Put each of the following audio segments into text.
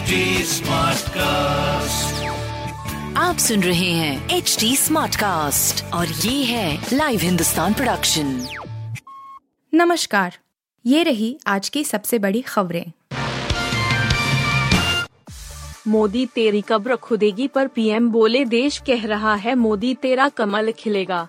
HD Smartcast. आप सुन रहे हैं एच डी स्मार्ट कास्ट और ये है लाइव हिंदुस्तान प्रोडक्शन नमस्कार ये रही आज की सबसे बड़ी खबरें। मोदी तेरी कब्र खुदेगी पर पीएम बोले देश कह रहा है मोदी तेरा कमल खिलेगा।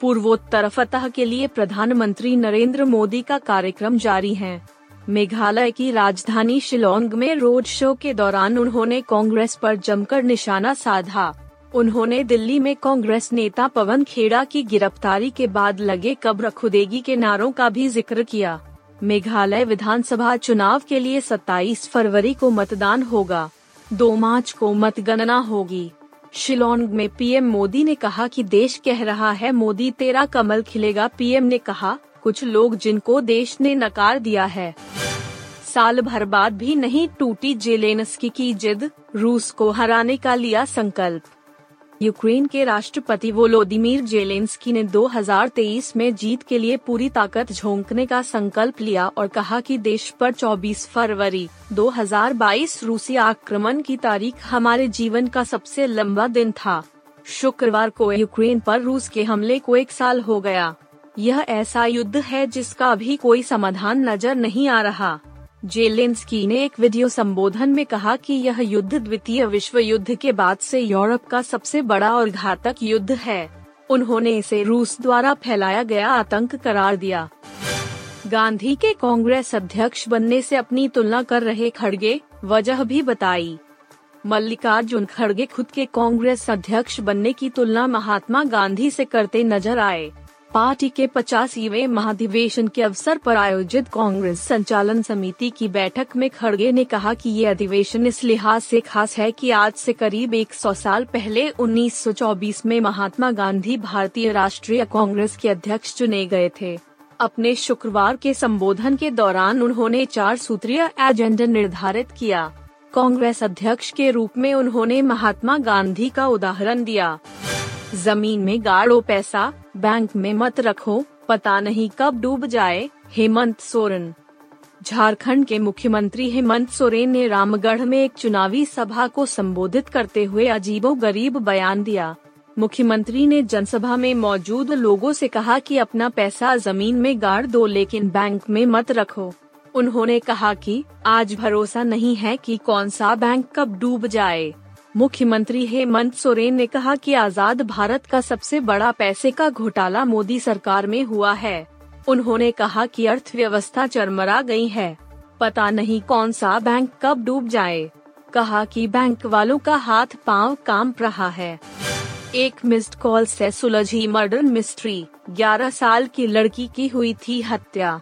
पूर्वोत्तर फतह के लिए प्रधानमंत्री नरेंद्र मोदी का कार्यक्रम जारी है। मेघालय की राजधानी शिलोंग में रोड शो के दौरान उन्होंने कांग्रेस पर जमकर निशाना साधा। उन्होंने दिल्ली में कांग्रेस नेता पवन खेड़ा की गिरफ्तारी के बाद लगे कब्र खुदेगी के नारों का भी ज़िक्र किया। मेघालय विधानसभा चुनाव के लिए 27 फरवरी को मतदान होगा। दो मार्च को मतगणना होगी। शिलोंग में पीएम मोदी ने कहा कि देश कह रहा है, मोदी तेरा कमल खिलेगा। पीएम ने कहा कुछ लोग जिनको देश ने नकार दिया है। साल भर बाद भी नहीं टूटी जेलेनस्की की जिद, रूस को हराने का लिया संकल्प। यूक्रेन के राष्ट्रपति वोलोदिमीर जेलेंस्की ने 2023 में जीत के लिए पूरी ताकत झोंकने का संकल्प लिया और कहा कि देश पर 24 फरवरी 2022 रूसी आक्रमण की तारीख हमारे जीवन का सबसे लंबा दिन था। शुक्रवार को यूक्रेन पर रूस के हमले को एक साल हो गया। यह ऐसा युद्ध है जिसका अभी कोई समाधान नज़र नहीं आ रहा। जेलेंस्की ने एक वीडियो संबोधन में कहा कि यह युद्ध द्वितीय विश्व युद्ध के बाद से यूरोप का सबसे बड़ा और घातक युद्ध है। उन्होंने इसे रूस द्वारा फैलाया गया आतंक करार दिया। गांधी के कांग्रेस अध्यक्ष बनने से अपनी तुलना कर रहे खड़गे, वजह भी बताई। मल्लिकार्जुन खड़गे खुद के कांग्रेस अध्यक्ष बनने की तुलना महात्मा गांधी से करते नज़र आए। पार्टी के पचासीवे महाधिवेशन के अवसर पर आयोजित कांग्रेस संचालन समिति की बैठक में खड़गे ने कहा कि ये अधिवेशन इस लिहाज से खास है कि आज से करीब 100 साल पहले 1924 में महात्मा गांधी भारतीय राष्ट्रीय कांग्रेस के अध्यक्ष चुने गए थे। अपने शुक्रवार के संबोधन के दौरान उन्होंने चार सूत्रीय एजेंडा निर्धारित किया। कांग्रेस अध्यक्ष के रूप में उन्होंने महात्मा गांधी का उदाहरण दिया। ज़मीन में गाड़ो पैसा, बैंक में मत रखो, पता नहीं कब डूब जाए, हेमंत सोरेन। झारखंड के मुख्यमंत्री हेमंत सोरेन ने रामगढ़ में एक चुनावी सभा को संबोधित करते हुए अजीबो गरीब बयान दिया। मुख्यमंत्री ने जनसभा में मौजूद लोगों से कहा कि अपना पैसा ज़मीन में गाड़ दो, लेकिन बैंक में मत रखो। उन्होंने कहा कि आज भरोसा नहीं है कि कौन सा बैंक कब डूब जाए। मुख्यमंत्री हेमंत सोरेन ने कहा कि आज़ाद भारत का सबसे बड़ा पैसे का घोटाला मोदी सरकार में हुआ है। उन्होंने कहा कि अर्थव्यवस्था चरमरा गई है। पता नहीं कौन सा बैंक कब डूब जाए। कहा कि बैंक वालों का हाथ पाँव काम रहा है। एक मिस्ड कॉल से सुलझी मर्डर मिस्ट्री 11 साल की लड़की की हुई थी हत्या।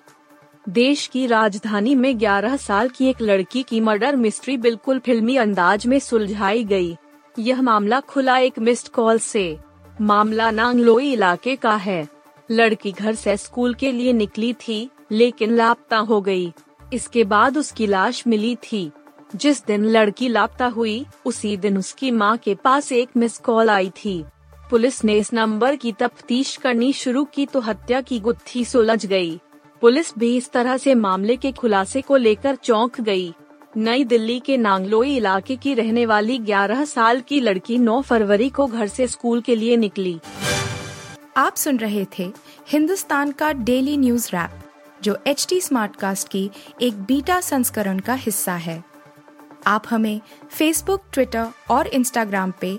देश की राजधानी में 11 साल की एक लड़की की मर्डर मिस्ट्री बिल्कुल फिल्मी अंदाज में सुलझाई गई। यह मामला खुला एक मिस्ड कॉल से मामला नांगलोई इलाके का है लड़की घर से स्कूल के लिए निकली थी, लेकिन लापता हो गई। इसके बाद उसकी लाश मिली थी जिस दिन लड़की लापता हुई, उसी दिन उसकी माँ के पास एक मिस कॉल आई थी पुलिस ने इस नंबर की तफ्तीश करनी शुरू की तो हत्या की गुत्थी सुलझ गई। पुलिस भी इस तरह से मामले के खुलासे को लेकर चौंक गई। नई दिल्ली के नांगलोई इलाके की रहने वाली 11 साल की लड़की 9 फरवरी को घर से स्कूल के लिए निकली आप सुन रहे थे हिंदुस्तान का डेली न्यूज़ रैप, जो एच टी स्मार्ट कास्ट की एक बीटा संस्करण का हिस्सा है आप हमें फेसबुक ट्विटर और इंस्टाग्राम पे